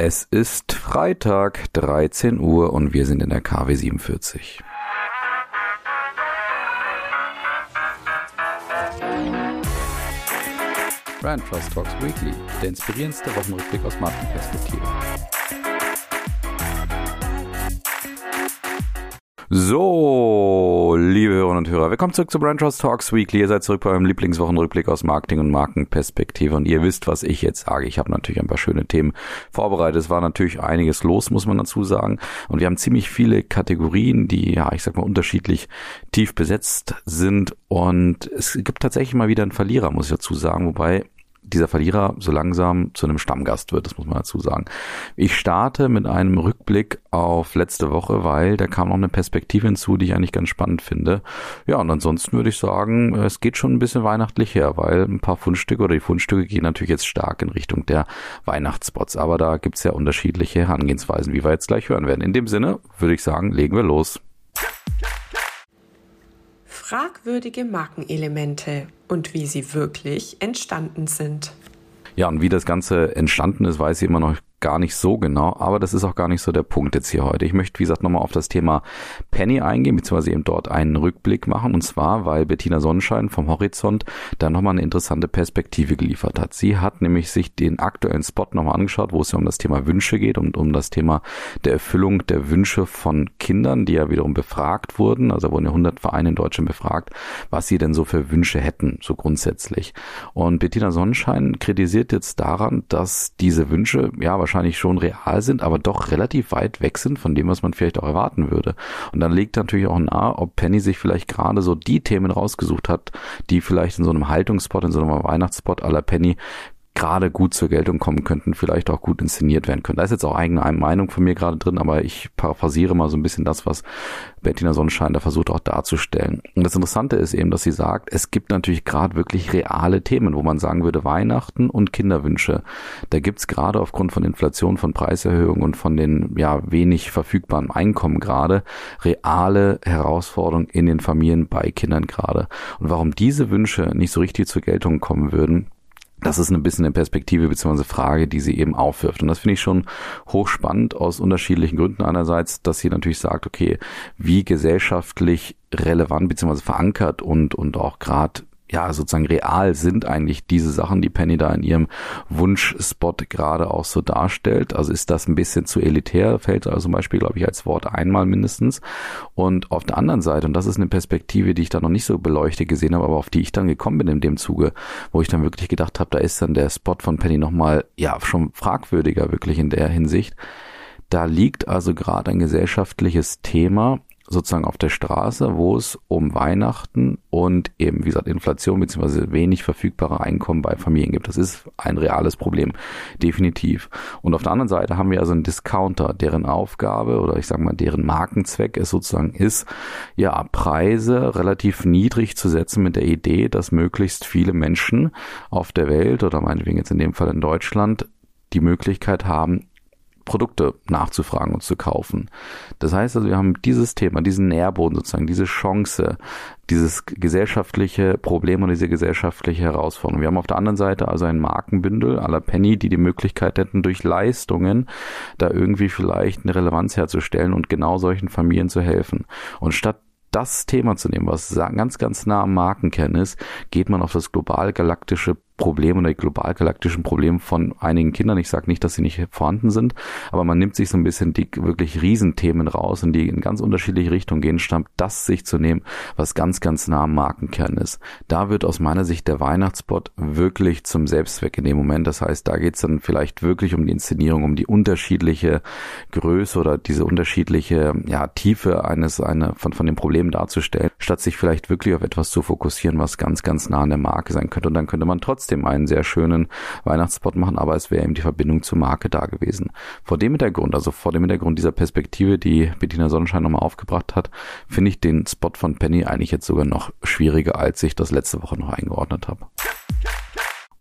Es ist Freitag, 13 Uhr und wir sind in der KW 47. Brand Trust Talks Weekly, der inspirierendste Wochenrückblick aus Markenperspektive. So, liebe Hörerinnen und Hörer, willkommen zurück zu Brand Trust Talks Weekly. Ihr seid zurück bei eurem Lieblingswochenrückblick aus Marketing und Markenperspektive und ihr wisst, was ich jetzt sage. Ich habe natürlich ein paar schöne Themen vorbereitet. Es war natürlich einiges los, muss man dazu sagen. Und wir haben ziemlich viele Kategorien, die, ja, ich sag mal, unterschiedlich tief besetzt sind. Und es gibt tatsächlich mal wieder einen Verlierer, muss ich dazu sagen. Wobei dieser Verlierer so langsam zu einem Stammgast wird, das muss man dazu sagen. Ich starte mit einem Rückblick auf letzte Woche, weil da kam noch eine Perspektive hinzu, die ich eigentlich ganz spannend finde. Ja, und ansonsten würde ich sagen, es geht schon ein bisschen weihnachtlich her, weil ein paar Fundstücke oder die Fundstücke gehen natürlich jetzt stark in Richtung der Weihnachtsspots. Aber da gibt's ja unterschiedliche Herangehensweisen, wie wir jetzt gleich hören werden. In dem Sinne würde ich sagen, legen wir los. Fragwürdige Markenelemente und wie sie wirklich entstanden sind. Ja, und wie das Ganze entstanden ist, weiß ich immer noch gar nicht so genau, aber das ist auch gar nicht so der Punkt jetzt hier heute. Ich möchte, wie gesagt, nochmal auf das Thema Penny eingehen, beziehungsweise eben dort einen Rückblick machen. Und zwar, weil Bettina Sonnenschein vom Horizont da nochmal eine interessante Perspektive geliefert hat. Sie hat nämlich sich den aktuellen Spot nochmal angeschaut, wo es ja um das Thema Wünsche geht und um das Thema der Erfüllung der Wünsche von Kindern, die ja wiederum befragt wurden. Also wurden ja 100 Vereine in Deutschland befragt, was sie denn so für Wünsche hätten, so grundsätzlich. Und Bettina Sonnenschein kritisiert jetzt daran, dass diese Wünsche, ja, wahrscheinlich schon real sind, aber doch relativ weit weg sind von dem, was man vielleicht auch erwarten würde. Und dann liegt natürlich auch nahe, ob Penny sich vielleicht gerade so die Themen rausgesucht hat, die vielleicht in so einem Haltungsspot, in so einem Weihnachtsspot aller Penny gerade gut zur Geltung kommen könnten, vielleicht auch gut inszeniert werden können. Da ist jetzt auch eigene Meinung von mir gerade drin, aber ich paraphrasiere mal so ein bisschen das, was Bettina Sonnenschein da versucht auch darzustellen. Und das Interessante ist eben, dass sie sagt, es gibt natürlich gerade wirklich reale Themen, wo man sagen würde, Weihnachten und Kinderwünsche. Da gibt's gerade aufgrund von Inflation, von Preiserhöhungen und von den ja wenig verfügbaren Einkommen gerade reale Herausforderungen in den Familien bei Kindern gerade. Und warum diese Wünsche nicht so richtig zur Geltung kommen würden, das ist ein bisschen eine Perspektive bzw. Frage, die sie eben aufwirft. Und das finde ich schon hochspannend aus unterschiedlichen Gründen. Einerseits, dass sie natürlich sagt, okay, wie gesellschaftlich relevant bzw. verankert und, und auch gerade ja, sozusagen real sind eigentlich diese Sachen, die Penny da in ihrem Wunschspot gerade auch so darstellt. Also ist das ein bisschen zu elitär, fällt also zum Beispiel, glaube ich, als Wort einmal mindestens. Und auf der anderen Seite, und das ist eine Perspektive, die ich da noch nicht so beleuchtet gesehen habe, aber auf die ich dann gekommen bin in dem Zuge, wo ich dann wirklich gedacht habe, da ist dann der Spot von Penny nochmal, ja, schon fragwürdiger wirklich in der Hinsicht. Da liegt also gerade ein gesellschaftliches Thema, sozusagen auf der Straße, wo es um Weihnachten und eben, wie gesagt, Inflation beziehungsweise wenig verfügbare Einkommen bei Familien gibt. Das ist ein reales Problem, definitiv. Und auf der anderen Seite haben wir also einen Discounter, deren Aufgabe oder ich sage mal, deren Markenzweck es sozusagen ist, ja, Preise relativ niedrig zu setzen mit der Idee, dass möglichst viele Menschen auf der Welt oder meinetwegen jetzt in dem Fall in Deutschland die Möglichkeit haben, Produkte nachzufragen und zu kaufen. Das heißt also, wir haben dieses Thema, diesen Nährboden sozusagen, diese Chance, dieses gesellschaftliche Problem und diese gesellschaftliche Herausforderung. Wir haben auf der anderen Seite also ein Markenbündel aller Penny, die die Möglichkeit hätten, durch Leistungen da irgendwie vielleicht eine Relevanz herzustellen und genau solchen Familien zu helfen. Und statt das Thema zu nehmen, was ganz, ganz nah am Markenkern ist, geht man auf das global galaktische Problem oder die global galaktischen Probleme von einigen Kindern. Ich sage nicht, dass sie nicht vorhanden sind, aber man nimmt sich so ein bisschen die wirklich Riesenthemen raus und die in ganz unterschiedliche Richtungen gehen, stammt das sich zu nehmen, was ganz, ganz nah am Markenkern ist. Da wird aus meiner Sicht der Weihnachtsspot wirklich zum Selbstzweck in dem Moment. Das heißt, da geht es dann vielleicht wirklich um die Inszenierung, um die unterschiedliche Größe oder diese unterschiedliche ja, Tiefe eines eine, von, von den Problemen darzustellen, statt sich vielleicht wirklich auf etwas zu fokussieren, was ganz, ganz nah an der Marke sein könnte. Und dann könnte man trotzdem trotzdem einen sehr schönen Weihnachtsspot machen, aber es wäre eben die Verbindung zur Marke da gewesen. Vor dem Hintergrund, also vor dem Hintergrund dieser Perspektive, die Bettina Sonnenschein nochmal aufgebracht hat, finde ich den Spot von Penny eigentlich jetzt sogar noch schwieriger, als ich das letzte Woche noch eingeordnet habe.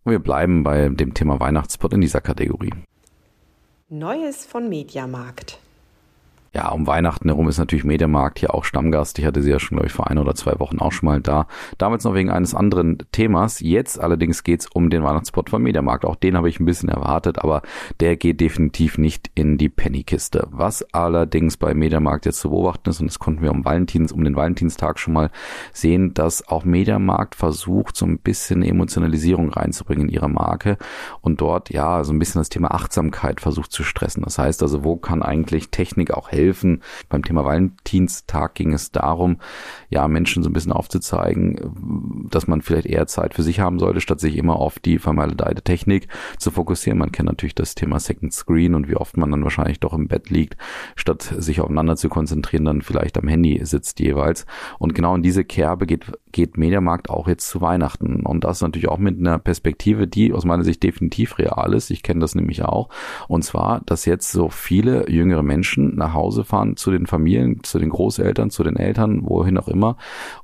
Und wir bleiben bei dem Thema Weihnachtsspot in dieser Kategorie. Neues von Mediamarkt. Ja, um Weihnachten herum ist natürlich Mediamarkt hier auch Stammgast. Ich hatte sie ja schon, glaube ich, vor ein oder zwei Wochen auch schon mal da. Damals noch wegen eines anderen Themas. Jetzt allerdings geht's um den Weihnachtsspot von Mediamarkt. Auch den habe ich ein bisschen erwartet, aber der geht definitiv nicht in die Pennykiste. Was allerdings bei Mediamarkt jetzt zu beobachten ist, und das konnten wir um Valentins, um den Valentinstag schon mal sehen, dass auch Mediamarkt versucht, so ein bisschen Emotionalisierung reinzubringen in ihre Marke und dort ja so ein bisschen das Thema Achtsamkeit versucht zu stressen. Das heißt also, wo kann eigentlich Technik auch helfen? Beim Thema Valentinstag ging es darum, ja, Menschen so ein bisschen aufzuzeigen, dass man vielleicht eher Zeit für sich haben sollte, statt sich immer auf die vermeidete Technik zu fokussieren. Man kennt natürlich das Thema Second Screen und wie oft man dann wahrscheinlich doch im Bett liegt, statt sich aufeinander zu konzentrieren, dann vielleicht am Handy sitzt jeweils. Und genau in diese Kerbe geht, geht Mediamarkt auch jetzt zu Weihnachten. Und das natürlich auch mit einer Perspektive, die aus meiner Sicht definitiv real ist. Ich kenne das nämlich auch. Und zwar, dass jetzt so viele jüngere Menschen nach Hause fahren zu den Familien, zu den Großeltern, zu den Eltern, wohin auch immer.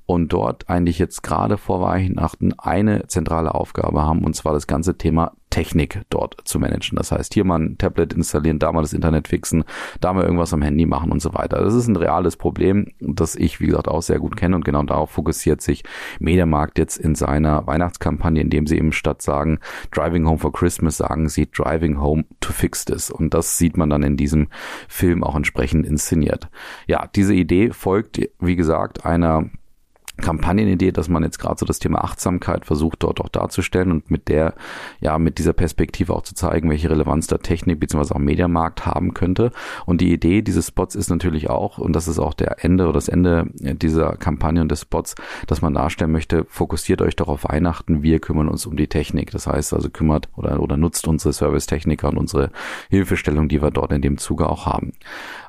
Und dort eigentlich jetzt gerade vor Weihnachten eine zentrale Aufgabe haben und zwar das ganze Thema Technik dort zu managen. Das heißt, hier mal ein Tablet installieren, da mal das Internet fixen, da mal irgendwas am Handy machen und so weiter. Das ist ein reales Problem, das ich, wie gesagt, auch sehr gut kenne und genau darauf fokussiert sich Mediamarkt jetzt in seiner Weihnachtskampagne, indem sie eben statt sagen Driving Home for Christmas, sagen sie Driving Home to Fix This. Und das sieht man dann in diesem Film auch entsprechend inszeniert. Ja, diese Idee folgt, wie gesagt, einer Kampagnenidee, dass man jetzt gerade so das Thema Achtsamkeit versucht dort auch darzustellen und mit der, ja, mit dieser Perspektive auch zu zeigen, welche Relevanz da Technik bzw. auch Mediamarkt haben könnte. Und die Idee dieses Spots ist natürlich auch, und das ist auch der Ende oder das Ende dieser Kampagne und des Spots, dass man darstellen möchte, fokussiert euch doch auf Weihnachten, wir kümmern uns um die Technik. Das heißt also kümmert oder, oder nutzt unsere Servicetechniker und unsere Hilfestellung, die wir dort in dem Zuge auch haben.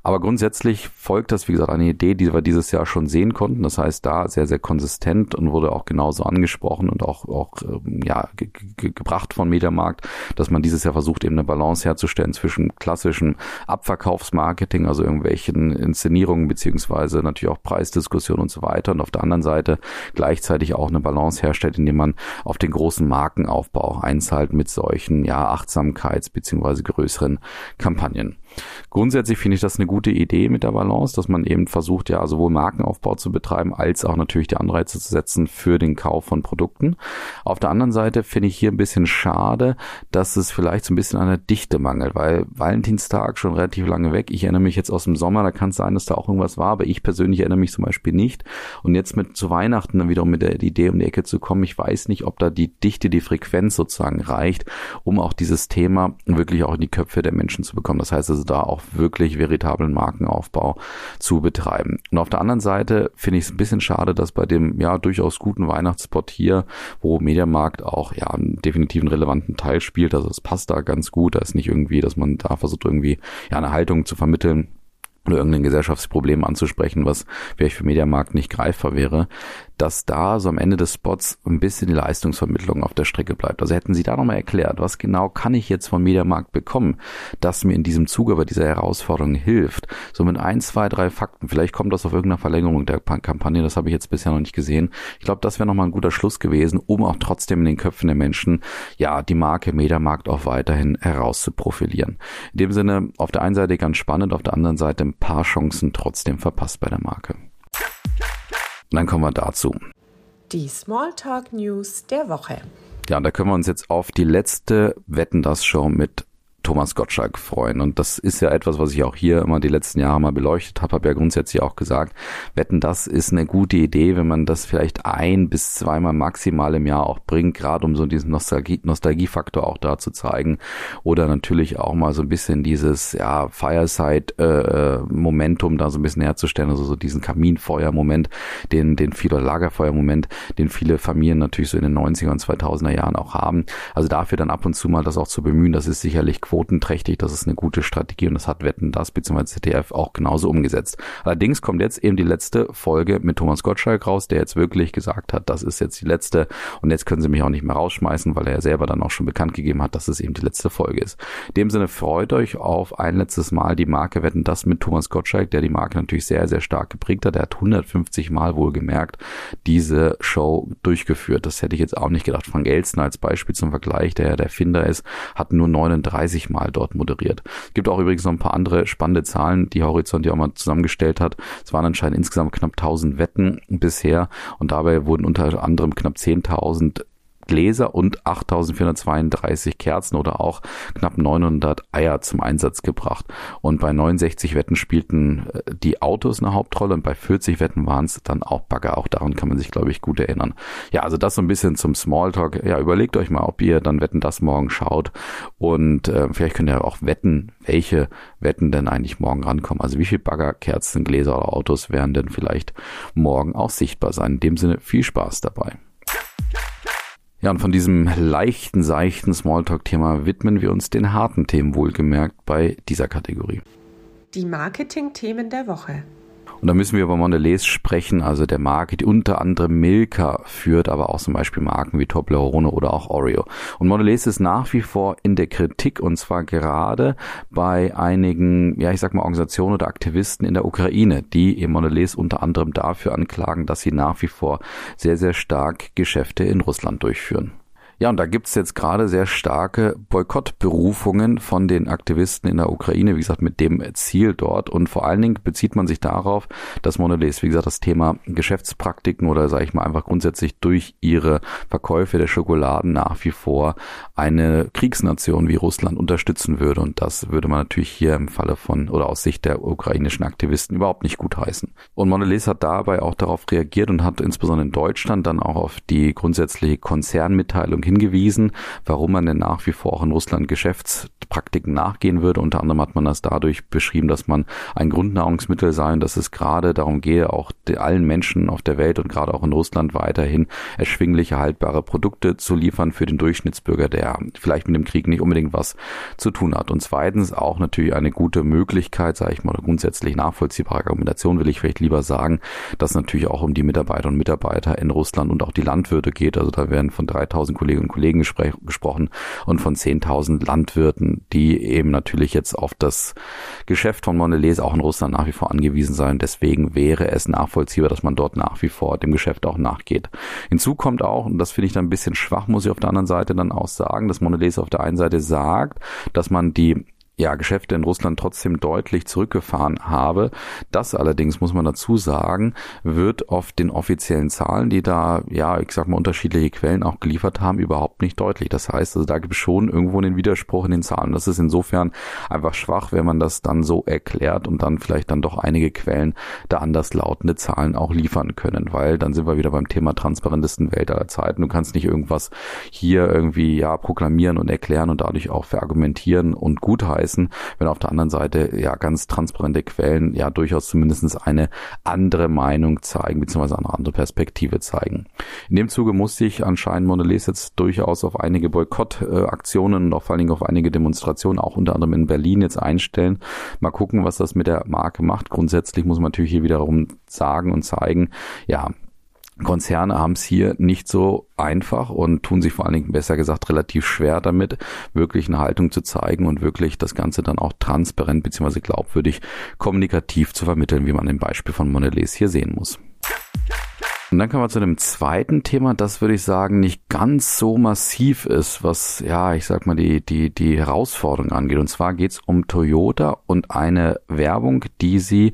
Aber grundsätzlich folgt das, wie gesagt, eine Idee, die wir dieses Jahr schon sehen konnten. Das heißt, da sehr, sehr konsistent und wurde auch genauso angesprochen und auch, auch ähm, ja, ge ge gebracht von Mediamarkt, dass man dieses Jahr versucht, eben eine Balance herzustellen zwischen klassischem Abverkaufsmarketing, also irgendwelchen Inszenierungen beziehungsweise natürlich auch Preisdiskussionen und so weiter und auf der anderen Seite gleichzeitig auch eine Balance herstellt, indem man auf den großen Markenaufbau einzahlt mit solchen, ja, Achtsamkeits- beziehungsweise größeren Kampagnen. Grundsätzlich finde ich das eine gute Idee mit der Balance, dass man eben versucht, ja sowohl Markenaufbau zu betreiben, als auch natürlich die Anreize zu setzen für den Kauf von Produkten. Auf der anderen Seite finde ich hier ein bisschen schade, dass es vielleicht so ein bisschen an der Dichte mangelt, weil Valentinstag schon relativ lange weg. Ich erinnere mich jetzt aus dem Sommer, da kann es sein, dass da auch irgendwas war, aber ich persönlich erinnere mich zum Beispiel nicht. Und jetzt mit zu Weihnachten dann wiederum mit der Idee um die Ecke zu kommen, ich weiß nicht, ob da die Dichte, die Frequenz sozusagen reicht, um auch dieses Thema wirklich auch in die Köpfe der Menschen zu bekommen. Das heißt also da auch wirklich veritablen Markenaufbau zu betreiben. Und auf der anderen Seite finde ich es ein bisschen schade, dass bei dem ja durchaus guten Weihnachtsspot hier, wo Mediamarkt auch ja einen definitiven relevanten Teil spielt, also es passt da ganz gut, da ist nicht irgendwie, dass man da versucht irgendwie ja eine Haltung zu vermitteln, oder irgendein Gesellschaftsproblem anzusprechen, was vielleicht für Mediamarkt nicht greifbar wäre, dass da so am Ende des Spots ein bisschen die Leistungsvermittlung auf der Strecke bleibt. Also hätten Sie da nochmal erklärt, was genau kann ich jetzt vom Mediamarkt bekommen, das mir in diesem Zuge bei dieser Herausforderung hilft. So mit ein, zwei, drei Fakten. Vielleicht kommt das auf irgendeiner Verlängerung der Kampagne, das habe ich jetzt bisher noch nicht gesehen. Ich glaube, das wäre nochmal ein guter Schluss gewesen, um auch trotzdem in den Köpfen der Menschen, ja, die Marke Mediamarkt auch weiterhin herauszuprofilieren. In dem Sinne, auf der einen Seite ganz spannend, auf der anderen Seite ein paar Chancen trotzdem verpasst bei der Marke. Und dann kommen wir dazu. Die Smalltalk News der Woche. Ja, und da können wir uns jetzt auf die letzte Wetten das Show mit Thomas Gottschalk freuen. Und das ist ja etwas, was ich auch hier immer die letzten Jahre mal beleuchtet habe, habe ja grundsätzlich auch gesagt, wetten, das ist eine gute Idee, wenn man das vielleicht ein bis zweimal maximal im Jahr auch bringt, gerade um so diesen Nostalgie, Nostalgiefaktor auch da zu zeigen. Oder natürlich auch mal so ein bisschen dieses ja, Fireside-Momentum äh, da so ein bisschen herzustellen, also so diesen Kaminfeuer-Moment, den, den viele Lagerfeuer-Moment, den viele Familien natürlich so in den 90er und 2000er Jahren auch haben. Also dafür dann ab und zu mal das auch zu bemühen, das ist sicherlich quotenträchtig, das ist eine gute Strategie und das hat Wetten das bzw. ZDF auch genauso umgesetzt. Allerdings kommt jetzt eben die letzte Folge mit Thomas Gottschalk raus, der jetzt wirklich gesagt hat, das ist jetzt die letzte und jetzt können sie mich auch nicht mehr rausschmeißen, weil er ja selber dann auch schon bekannt gegeben hat, dass es eben die letzte Folge ist. In dem Sinne freut euch auf ein letztes Mal die Marke Wetten das mit Thomas Gottschalk, der die Marke natürlich sehr, sehr stark geprägt hat. Er hat 150 Mal wohlgemerkt diese Show durchgeführt. Das hätte ich jetzt auch nicht gedacht. Frank Elstner als Beispiel zum Vergleich, der ja der Erfinder ist, hat nur 39 20 Mal dort moderiert. Es gibt auch übrigens noch ein paar andere spannende Zahlen, die Horizont ja auch mal zusammengestellt hat. Es waren anscheinend insgesamt knapp 1000 Wetten bisher und dabei wurden unter anderem knapp 10.000 Gläser und 8432 Kerzen oder auch knapp 900 Eier zum Einsatz gebracht. Und bei 69 Wetten spielten äh, die Autos eine Hauptrolle und bei 40 Wetten waren es dann auch Bagger. Auch daran kann man sich, glaube ich, gut erinnern. Ja, also das so ein bisschen zum Smalltalk. Ja, überlegt euch mal, ob ihr dann Wetten das morgen schaut und äh, vielleicht könnt ihr auch wetten, welche Wetten denn eigentlich morgen rankommen. Also wie viel Bagger, Kerzen, Gläser oder Autos werden denn vielleicht morgen auch sichtbar sein. In dem Sinne viel Spaß dabei. Ja, und von diesem leichten, seichten Smalltalk-Thema widmen wir uns den harten Themen wohlgemerkt bei dieser Kategorie. Die Marketing-Themen der Woche. Und da müssen wir über Mondelez sprechen, also der Marke, die unter anderem Milka führt, aber auch zum Beispiel Marken wie Toblerone oder auch Oreo. Und Mondelez ist nach wie vor in der Kritik und zwar gerade bei einigen, ja ich sag mal Organisationen oder Aktivisten in der Ukraine, die eben Mondelez unter anderem dafür anklagen, dass sie nach wie vor sehr, sehr stark Geschäfte in Russland durchführen. Ja, und da gibt's jetzt gerade sehr starke Boykottberufungen von den Aktivisten in der Ukraine, wie gesagt, mit dem Ziel dort. Und vor allen Dingen bezieht man sich darauf, dass Mondelez, wie gesagt, das Thema Geschäftspraktiken oder sage ich mal einfach grundsätzlich durch ihre Verkäufe der Schokoladen nach wie vor eine Kriegsnation wie Russland unterstützen würde. Und das würde man natürlich hier im Falle von oder aus Sicht der ukrainischen Aktivisten überhaupt nicht gutheißen. Und Mondelez hat dabei auch darauf reagiert und hat insbesondere in Deutschland dann auch auf die grundsätzliche Konzernmitteilung hingewiesen, warum man denn nach wie vor auch in Russland Geschäftspraktiken nachgehen würde. Unter anderem hat man das dadurch beschrieben, dass man ein Grundnahrungsmittel sei und dass es gerade darum gehe, auch allen Menschen auf der Welt und gerade auch in Russland weiterhin erschwingliche, haltbare Produkte zu liefern für den Durchschnittsbürger, der vielleicht mit dem Krieg nicht unbedingt was zu tun hat. Und zweitens auch natürlich eine gute Möglichkeit, sage ich mal, grundsätzlich nachvollziehbare Argumentation will ich vielleicht lieber sagen, dass natürlich auch um die Mitarbeiter und Mitarbeiter in Russland und auch die Landwirte geht. Also da werden von 3000 Kollegen Kolleginnen und Kollegen gesprochen und von 10.000 Landwirten, die eben natürlich jetzt auf das Geschäft von Mondelez auch in Russland nach wie vor angewiesen seien. Deswegen wäre es nachvollziehbar, dass man dort nach wie vor dem Geschäft auch nachgeht. Hinzu kommt auch, und das finde ich dann ein bisschen schwach, muss ich auf der anderen Seite dann auch sagen, dass Mondelez auf der einen Seite sagt, dass man die ja, Geschäfte in Russland trotzdem deutlich zurückgefahren habe. Das allerdings, muss man dazu sagen, wird auf den offiziellen Zahlen, die da, ja, ich sag mal, unterschiedliche Quellen auch geliefert haben, überhaupt nicht deutlich. Das heißt, also da gibt es schon irgendwo einen Widerspruch in den Zahlen. Das ist insofern einfach schwach, wenn man das dann so erklärt und dann vielleicht dann doch einige Quellen da anders lautende Zahlen auch liefern können, weil dann sind wir wieder beim Thema transparentesten Welt aller Zeiten. Du kannst nicht irgendwas hier irgendwie, ja, proklamieren und erklären und dadurch auch verargumentieren und gutheißen heißen, wenn auf der anderen Seite ja ganz transparente Quellen ja durchaus zumindestens eine andere Meinung zeigen, beziehungsweise eine andere Perspektive zeigen. In dem Zuge musste ich anscheinend Mondelez jetzt durchaus auf einige Boykottaktionen und auch vor allen Dingen auf einige Demonstrationen, auch unter anderem in Berlin jetzt einstellen. Mal gucken, was das mit der Marke macht. Grundsätzlich muss man natürlich hier wiederum sagen und zeigen, ja, Konzerne haben es hier nicht so einfach und tun sich vor allen Dingen besser gesagt relativ schwer damit, wirklich eine Haltung zu zeigen und wirklich das Ganze dann auch transparent bzw. glaubwürdig kommunikativ zu vermitteln, wie man im Beispiel von Mondelez hier sehen muss. Und dann kommen wir zu dem zweiten Thema, das würde ich sagen nicht ganz so massiv ist, was ja, ich sag mal, die, die, die Herausforderung angeht. Und zwar geht es um Toyota und eine Werbung, die sie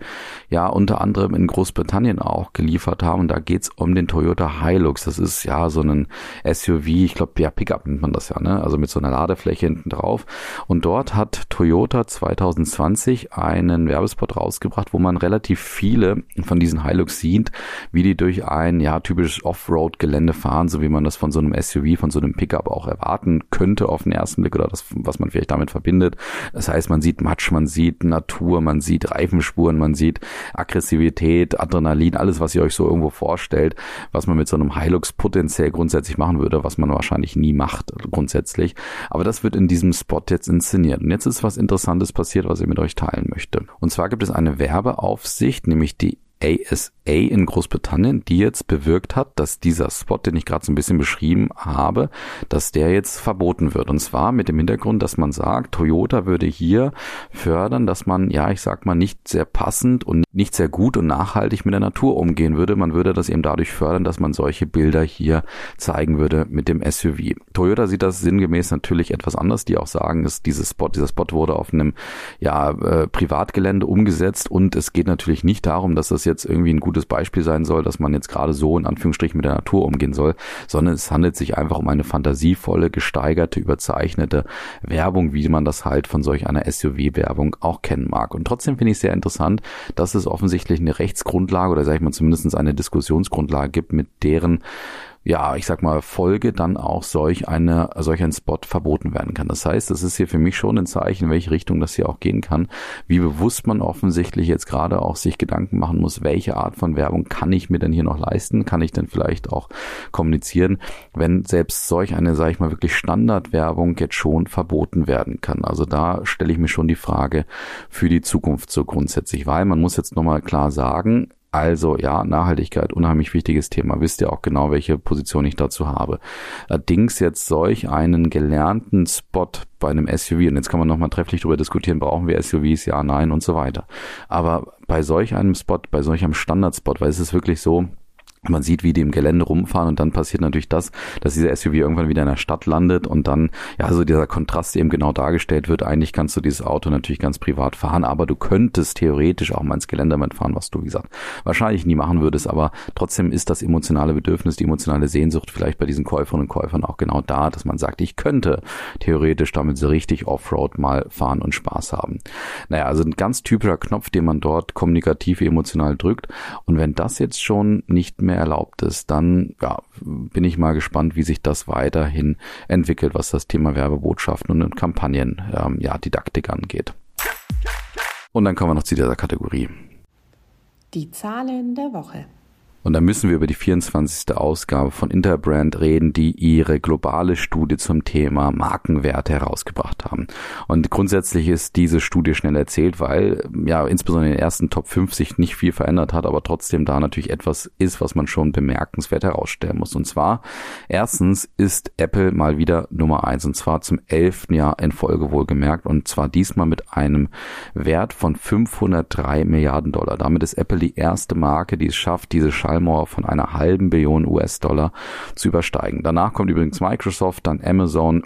ja unter anderem in Großbritannien auch geliefert haben. Und da geht es um den Toyota Hilux. Das ist ja so ein SUV, ich glaube, ja, Pickup nennt man das ja, ne? Also mit so einer Ladefläche hinten drauf. Und dort hat Toyota 2020 einen Werbespot rausgebracht, wo man relativ viele von diesen Hilux sieht, wie die durch ein ein ja typisches Offroad-Gelände fahren, so wie man das von so einem SUV, von so einem Pickup auch erwarten könnte auf den ersten Blick oder das, was man vielleicht damit verbindet. Das heißt, man sieht Matsch, man sieht Natur, man sieht Reifenspuren, man sieht Aggressivität, Adrenalin, alles, was ihr euch so irgendwo vorstellt, was man mit so einem Hilux potenziell grundsätzlich machen würde, was man wahrscheinlich nie macht grundsätzlich. Aber das wird in diesem Spot jetzt inszeniert. Und jetzt ist was Interessantes passiert, was ich mit euch teilen möchte. Und zwar gibt es eine Werbeaufsicht, nämlich die ASA in Großbritannien, die jetzt bewirkt hat, dass dieser Spot, den ich gerade so ein bisschen beschrieben habe, dass der jetzt verboten wird. Und zwar mit dem Hintergrund, dass man sagt, Toyota würde hier fördern, dass man, ja, ich sag mal, nicht sehr passend und nicht sehr gut und nachhaltig mit der Natur umgehen würde. Man würde das eben dadurch fördern, dass man solche Bilder hier zeigen würde mit dem SUV. Toyota sieht das sinngemäß natürlich etwas anders, die auch sagen, dass dieses Spot, dieser Spot wurde auf einem ja, äh, Privatgelände umgesetzt und es geht natürlich nicht darum, dass das jetzt irgendwie ein gutes Beispiel sein soll, dass man jetzt gerade so in Anführungsstrichen mit der Natur umgehen soll, sondern es handelt sich einfach um eine fantasievolle, gesteigerte, überzeichnete Werbung, wie man das halt von solch einer SUV-Werbung auch kennen mag. Und trotzdem finde ich sehr interessant, dass es offensichtlich eine Rechtsgrundlage oder sage ich mal zumindest eine Diskussionsgrundlage gibt, mit deren ja, ich sag mal, Folge dann auch solch eine, solch ein Spot verboten werden kann. Das heißt, das ist hier für mich schon ein Zeichen, in welche Richtung das hier auch gehen kann, wie bewusst man offensichtlich jetzt gerade auch sich Gedanken machen muss, welche Art von Werbung kann ich mir denn hier noch leisten? Kann ich denn vielleicht auch kommunizieren, wenn selbst solch eine, sage ich mal, wirklich Standardwerbung jetzt schon verboten werden kann? Also da stelle ich mir schon die Frage für die Zukunft so grundsätzlich, weil man muss jetzt nochmal klar sagen, also ja, Nachhaltigkeit, unheimlich wichtiges Thema. Wisst ihr auch genau, welche Position ich dazu habe. Allerdings jetzt solch einen gelernten Spot bei einem SUV, und jetzt kann man nochmal trefflich darüber diskutieren, brauchen wir SUVs, ja, nein und so weiter. Aber bei solch einem Spot, bei solch einem Standardspot, weil es ist wirklich so, man sieht, wie die im Gelände rumfahren und dann passiert natürlich das, dass dieser SUV irgendwann wieder in der Stadt landet und dann, ja, so dieser Kontrast eben genau dargestellt wird. Eigentlich kannst du dieses Auto natürlich ganz privat fahren, aber du könntest theoretisch auch mal ins Gelände mitfahren, was du, wie gesagt, wahrscheinlich nie machen würdest, aber trotzdem ist das emotionale Bedürfnis, die emotionale Sehnsucht vielleicht bei diesen Käuferinnen und Käufern auch genau da, dass man sagt, ich könnte theoretisch damit so richtig Offroad mal fahren und Spaß haben. Naja, also ein ganz typischer Knopf, den man dort kommunikativ emotional drückt und wenn das jetzt schon nicht mehr mehr erlaubt ist, dann ja, bin ich mal gespannt, wie sich das weiterhin entwickelt, was das Thema Werbebotschaften und Kampagnen, ähm, ja, Didaktik angeht. Und dann kommen wir noch zu dieser Kategorie. Die Zahlen der Woche. Und da müssen wir über die 24. Ausgabe von Interbrand reden, die ihre globale Studie zum Thema Markenwerte herausgebracht haben. Und grundsätzlich ist diese Studie schnell erzählt, weil ja insbesondere in den ersten Top 5 sich nicht viel verändert hat, aber trotzdem da natürlich etwas ist, was man schon bemerkenswert herausstellen muss. Und zwar erstens ist Apple mal wieder Nummer eins und zwar zum elften Jahr in Folge wohlgemerkt und zwar diesmal mit einem Wert von 503 Milliarden Dollar. Damit ist Apple die erste Marke, die es schafft, diese Schallmauer von einer halben Billion US-Dollar zu übersteigen. Danach kommt übrigens Microsoft, dann Amazon,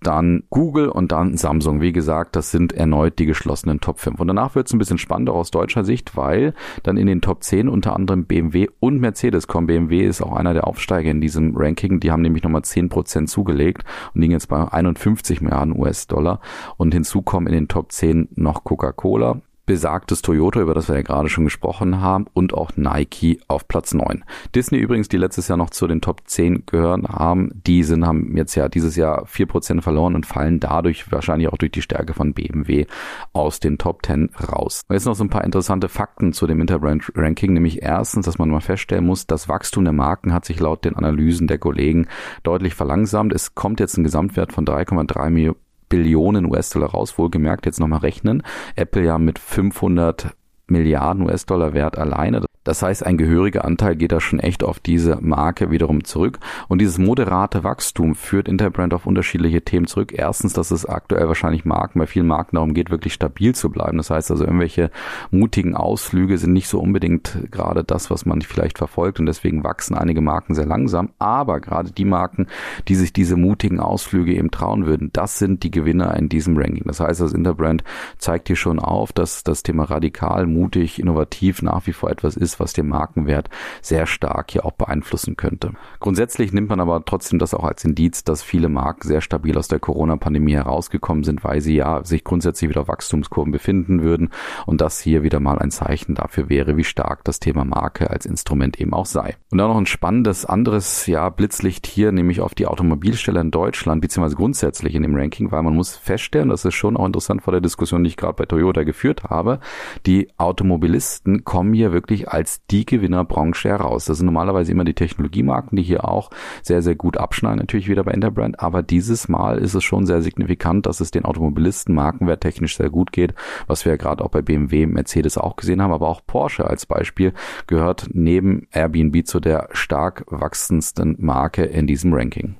dann Google und dann Samsung. Wie gesagt, das sind erneut die geschlossenen Top 5. Und danach wird es ein bisschen spannender aus deutscher Sicht, weil dann in den Top 10 unter anderem BMW und Mercedes kommen. BMW ist auch einer der Aufsteiger in diesem Ranking. Die haben nämlich nochmal 10% zugelegt und liegen jetzt bei 51 Milliarden US-Dollar. Und hinzu kommen in den Top 10 noch Coca-Cola, besagtes Toyota, über das wir ja gerade schon gesprochen haben, und auch Nike auf Platz 9. Disney übrigens, die letztes Jahr noch zu den Top 10 gehören haben, die sind, haben jetzt ja dieses Jahr 4% verloren und fallen dadurch wahrscheinlich auch durch die Stärke von BMW aus den Top 10 raus. Und jetzt noch so ein paar interessante Fakten zu dem Interbrand-Ranking, nämlich erstens, dass man mal feststellen muss, das Wachstum der Marken hat sich laut den Analysen der Kollegen deutlich verlangsamt. Es kommt jetzt ein Gesamtwert von 3,3 Millionen Billionen US-Dollar raus, wohlgemerkt jetzt nochmal rechnen. Apple ja mit 500 Milliarden US-Dollar Wert alleine. Das heißt, ein gehöriger Anteil geht da schon echt auf diese Marke wiederum zurück. Und dieses moderate Wachstum führt Interbrand auf unterschiedliche Themen zurück. Erstens, dass es aktuell wahrscheinlich Marken, bei vielen Marken darum geht, wirklich stabil zu bleiben. Das heißt also, irgendwelche mutigen Ausflüge sind nicht so unbedingt gerade das, was man vielleicht verfolgt. Und deswegen wachsen einige Marken sehr langsam. Aber gerade die Marken, die sich diese mutigen Ausflüge eben trauen würden, das sind die Gewinner in diesem Ranking. Das heißt, das Interbrand zeigt hier schon auf, dass das Thema radikal, mutig, innovativ nach wie vor etwas ist, was den Markenwert sehr stark hier auch beeinflussen könnte. Grundsätzlich nimmt man aber trotzdem das auch als Indiz, dass viele Marken sehr stabil aus der Corona-Pandemie herausgekommen sind, weil sie ja sich grundsätzlich wieder Wachstumskurven befinden würden und das hier wieder mal ein Zeichen dafür wäre, wie stark das Thema Marke als Instrument eben auch sei. Und dann noch ein spannendes anderes ja, Blitzlicht hier, nämlich auf die Automobilsteller in Deutschland, beziehungsweise grundsätzlich in dem Ranking, weil man muss feststellen, das ist schon auch interessant vor der Diskussion, die ich gerade bei Toyota geführt habe, die Automobilisten kommen hier wirklich als als die Gewinnerbranche heraus. Das sind normalerweise immer die Technologiemarken, die hier auch sehr, sehr gut abschneiden, natürlich wieder bei Interbrand. Aber dieses Mal ist es schon sehr signifikant, dass es den Automobilisten markenwerttechnisch sehr gut geht, was wir ja gerade auch bei BMW, Mercedes auch gesehen haben. Aber auch Porsche als Beispiel gehört neben Airbnb zu der stark wachsendsten Marke in diesem Ranking.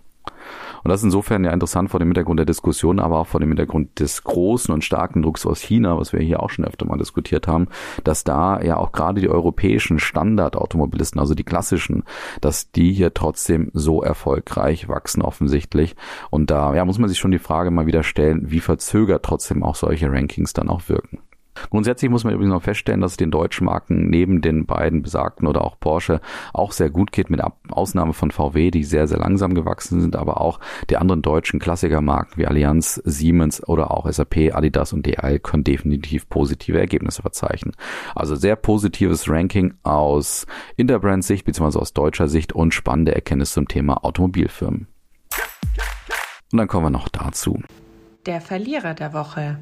Und das ist insofern ja interessant vor dem Hintergrund der Diskussion, aber auch vor dem Hintergrund des großen und starken Drucks aus China, was wir hier auch schon öfter mal diskutiert haben, dass da ja auch gerade die europäischen Standardautomobilisten, also die klassischen, dass die hier trotzdem so erfolgreich wachsen offensichtlich. Und da ja, muss man sich schon die Frage mal wieder stellen, wie verzögert trotzdem auch solche Rankings dann auch wirken. Grundsätzlich muss man übrigens noch feststellen, dass es den deutschen Marken neben den beiden besagten oder auch Porsche auch sehr gut geht, mit Ausnahme von VW, die sehr, sehr langsam gewachsen sind, aber auch die anderen deutschen Klassikermarken wie Allianz, Siemens oder auch SAP, Adidas und DL können definitiv positive Ergebnisse verzeichnen. Also sehr positives Ranking aus Interbrand-Sicht bzw. aus deutscher Sicht und spannende Erkenntnisse zum Thema Automobilfirmen. Und dann kommen wir noch dazu. Der Verlierer der Woche.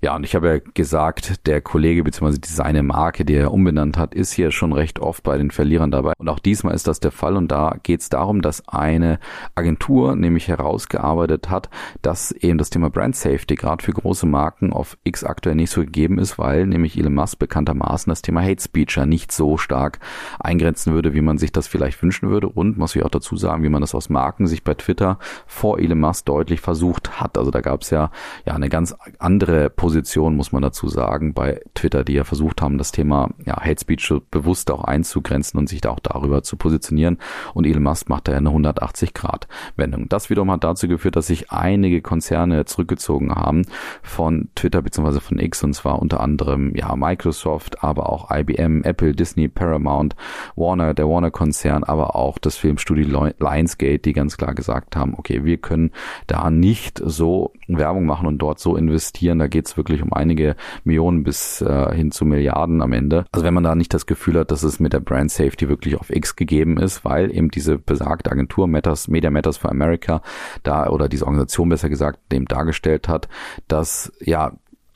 Ja, und ich habe ja gesagt, der Kollege bzw. seine Marke, die er umbenannt hat, ist hier schon recht oft bei den Verlierern dabei. Und auch diesmal ist das der Fall. Und da geht es darum, dass eine Agentur nämlich herausgearbeitet hat, dass eben das Thema Brand Safety gerade für große Marken auf X aktuell nicht so gegeben ist, weil nämlich Elon Musk bekanntermaßen das Thema Hate Speech ja nicht so stark eingrenzen würde, wie man sich das vielleicht wünschen würde. Und muss ich auch dazu sagen, wie man das aus Marken sich bei Twitter vor Elon Musk deutlich versucht hat. Also da gab es ja, ja eine ganz andere Position Position, muss man dazu sagen, bei Twitter, die ja versucht haben, das Thema ja, Hate Speech bewusst auch einzugrenzen und sich da auch darüber zu positionieren. Und Elon Musk macht da eine 180-Grad-Wendung. Das wiederum hat dazu geführt, dass sich einige Konzerne zurückgezogen haben von Twitter bzw. von X und zwar unter anderem ja Microsoft, aber auch IBM, Apple, Disney, Paramount, Warner, der Warner-Konzern, aber auch das Filmstudio Lionsgate, die ganz klar gesagt haben, okay, wir können da nicht so Werbung machen und dort so investieren. Da geht es wirklich um einige Millionen bis äh, hin zu Milliarden am Ende. Also wenn man da nicht das Gefühl hat, dass es mit der Brand Safety wirklich auf X gegeben ist, weil eben diese besagte Agentur Matters, Media Matters for America da oder diese Organisation besser gesagt dem dargestellt hat, dass ja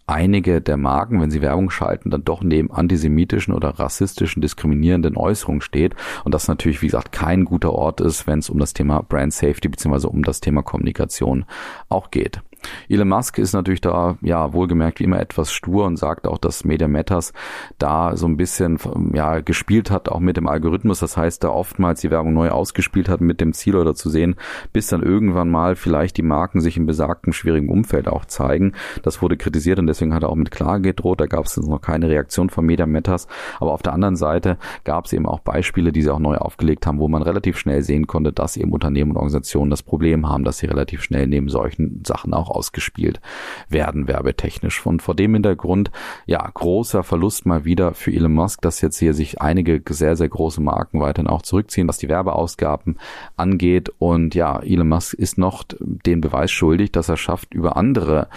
einige der Marken, wenn sie Werbung schalten, dann doch neben antisemitischen oder rassistischen, diskriminierenden Äußerungen steht und das natürlich, wie gesagt, kein guter Ort ist, wenn es um das Thema Brand Safety bzw. um das Thema Kommunikation auch geht. Elon Musk ist natürlich da, ja, wohlgemerkt wie immer etwas stur und sagt auch, dass Media Matters da so ein bisschen, ja, gespielt hat, auch mit dem Algorithmus. Das heißt, da oftmals die Werbung neu ausgespielt hat mit dem Ziel oder zu sehen, bis dann irgendwann mal vielleicht die Marken sich im besagten schwierigen Umfeld auch zeigen. Das wurde kritisiert und deswegen hat er auch mit Klage gedroht. Da gab es noch keine Reaktion von Media Matters. Aber auf der anderen Seite gab es eben auch Beispiele, die sie auch neu aufgelegt haben, wo man relativ schnell sehen konnte, dass eben Unternehmen und Organisationen das Problem haben, dass sie relativ schnell neben solchen Sachen auch ausgespielt werden, werbetechnisch. Und vor dem Hintergrund, ja, großer Verlust mal wieder für Elon Musk, dass jetzt hier sich einige sehr, sehr große Marken weiterhin auch zurückziehen, was die Werbeausgaben angeht. Und ja, Elon Musk ist noch den Beweis schuldig, dass er schafft, über andere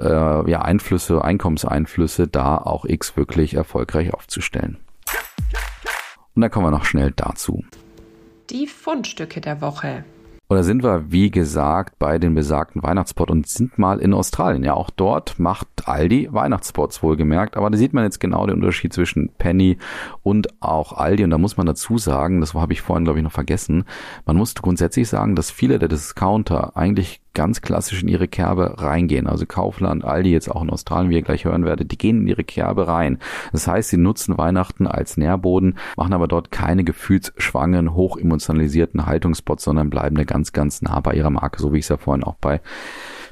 äh, ja, Einflüsse, Einkommenseinflüsse da auch X wirklich erfolgreich aufzustellen. Und dann kommen wir noch schnell dazu. Die Fundstücke der Woche. Oder sind wir, wie gesagt, bei den besagten Weihnachtsspots und sind mal in Australien. Ja, auch dort macht Aldi Weihnachtsspots wohlgemerkt. Aber da sieht man jetzt genau den Unterschied zwischen Penny und auch Aldi. Und da muss man dazu sagen, das habe ich vorhin, glaube ich, noch vergessen, man muss grundsätzlich sagen, dass viele der Discounter eigentlich ganz klassisch in ihre Kerbe reingehen. Also Kaufland, Aldi jetzt auch in Australien, wie ihr gleich hören werdet, die gehen in ihre Kerbe rein. Das heißt, sie nutzen Weihnachten als Nährboden, machen aber dort keine gefühlsschwangen, hochemotionalisierten Haltungsspots, sondern bleiben da ganz, ganz nah bei ihrer Marke, so wie ich es ja vorhin auch bei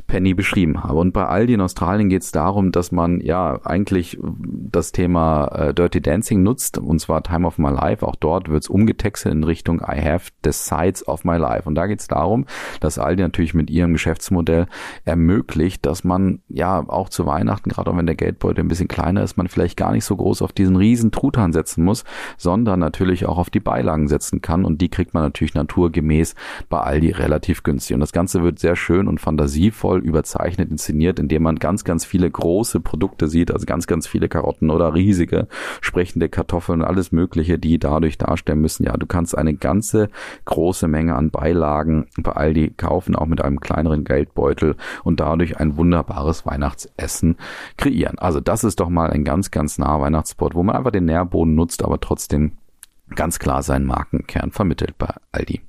Penny beschrieben habe. Und bei Aldi in Australien geht es darum, dass man ja eigentlich das Thema äh, Dirty Dancing nutzt, und zwar Time of My Life. Auch dort wird es umgetextet in Richtung I have the sides of my life. Und da geht es darum, dass Aldi natürlich mit ihrem Geschäftsmodell ermöglicht, dass man ja auch zu Weihnachten, gerade auch wenn der Geldbeutel ein bisschen kleiner ist, man vielleicht gar nicht so groß auf diesen riesen Truthahn setzen muss, sondern natürlich auch auf die Beilagen setzen kann. Und die kriegt man natürlich naturgemäß bei Aldi relativ günstig. Und das Ganze wird sehr schön und fantasievoll toll überzeichnet, inszeniert, indem man ganz, ganz viele große Produkte sieht, also ganz, ganz viele Karotten oder riesige sprechende Kartoffeln, alles Mögliche, die dadurch darstellen müssen. Ja, du kannst eine ganze große Menge an Beilagen bei Aldi kaufen, auch mit einem kleineren Geldbeutel und dadurch ein wunderbares Weihnachtsessen kreieren. Also das ist doch mal ein ganz, ganz naher Weihnachtsspot, wo man einfach den Nährboden nutzt, aber trotzdem ganz klar seinen Markenkern vermittelt bei Aldi.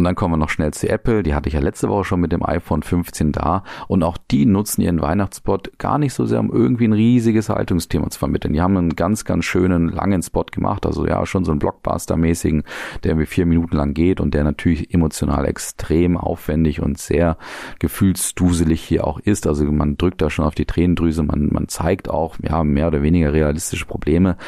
Und dann kommen wir noch schnell zu Apple. Die hatte ich ja letzte Woche schon mit dem iPhone 15 da. Und auch die nutzen ihren Weihnachtsspot gar nicht so sehr, um irgendwie ein riesiges Haltungsthema zu vermitteln. Die haben einen ganz, ganz schönen, langen Spot gemacht. Also ja, schon so einen Blockbuster-mäßigen, der irgendwie vier Minuten lang geht und der natürlich emotional extrem aufwendig und sehr gefühlsduselig hier auch ist. Also man drückt da schon auf die Tränendrüse. Man, man zeigt auch, ja, mehr oder weniger realistische Probleme.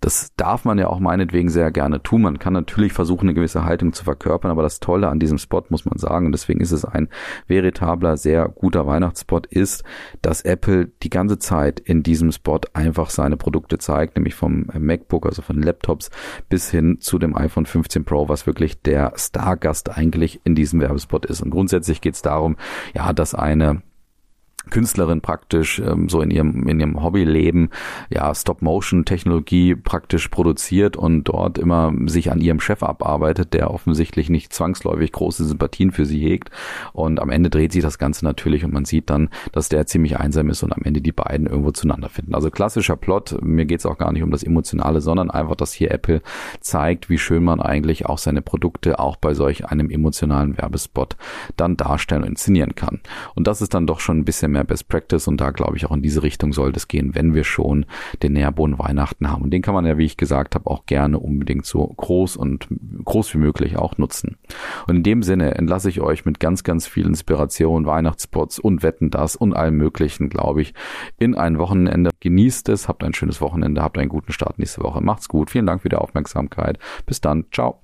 Das darf man ja auch meinetwegen sehr gerne tun. Man kann natürlich versuchen, eine gewisse Haltung zu verkörpern, aber das Tolle Tolle an diesem Spot, muss man sagen, und deswegen ist es ein veritabler, sehr guter Weihnachtsspot, ist, dass Apple die ganze Zeit in diesem Spot einfach seine Produkte zeigt, nämlich vom MacBook, also von Laptops, bis hin zu dem iPhone 15 Pro, was wirklich der Stargast eigentlich in diesem Werbespot ist. Und grundsätzlich geht es darum, ja, dass eine Künstlerin praktisch ähm, so in ihrem in ihrem Hobbyleben ja Stop-Motion-Technologie praktisch produziert und dort immer sich an ihrem Chef abarbeitet, der offensichtlich nicht zwangsläufig große Sympathien für sie hegt und am Ende dreht sich das Ganze natürlich und man sieht dann, dass der ziemlich einsam ist und am Ende die beiden irgendwo zueinander finden. Also klassischer Plot, mir geht's auch gar nicht um das Emotionale, sondern einfach, dass hier Apple zeigt, wie schön man eigentlich auch seine Produkte auch bei solch einem emotionalen Werbespot dann darstellen und inszenieren kann. Und das ist dann doch schon ein bisschen mehr Best Practice und da glaube ich auch in diese Richtung sollte es gehen, wenn wir schon den Nährboden Weihnachten haben. Und den kann man ja, wie ich gesagt habe, auch gerne unbedingt so groß und groß wie möglich auch nutzen. Und in dem Sinne entlasse ich euch mit ganz, ganz viel Inspiration, Weihnachtsspots und Wetten das und allem Möglichen, glaube ich, in ein Wochenende. Genießt es, habt ein schönes Wochenende, habt einen guten Start nächste Woche. Macht's gut. Vielen Dank für die Aufmerksamkeit. Bis dann. Ciao.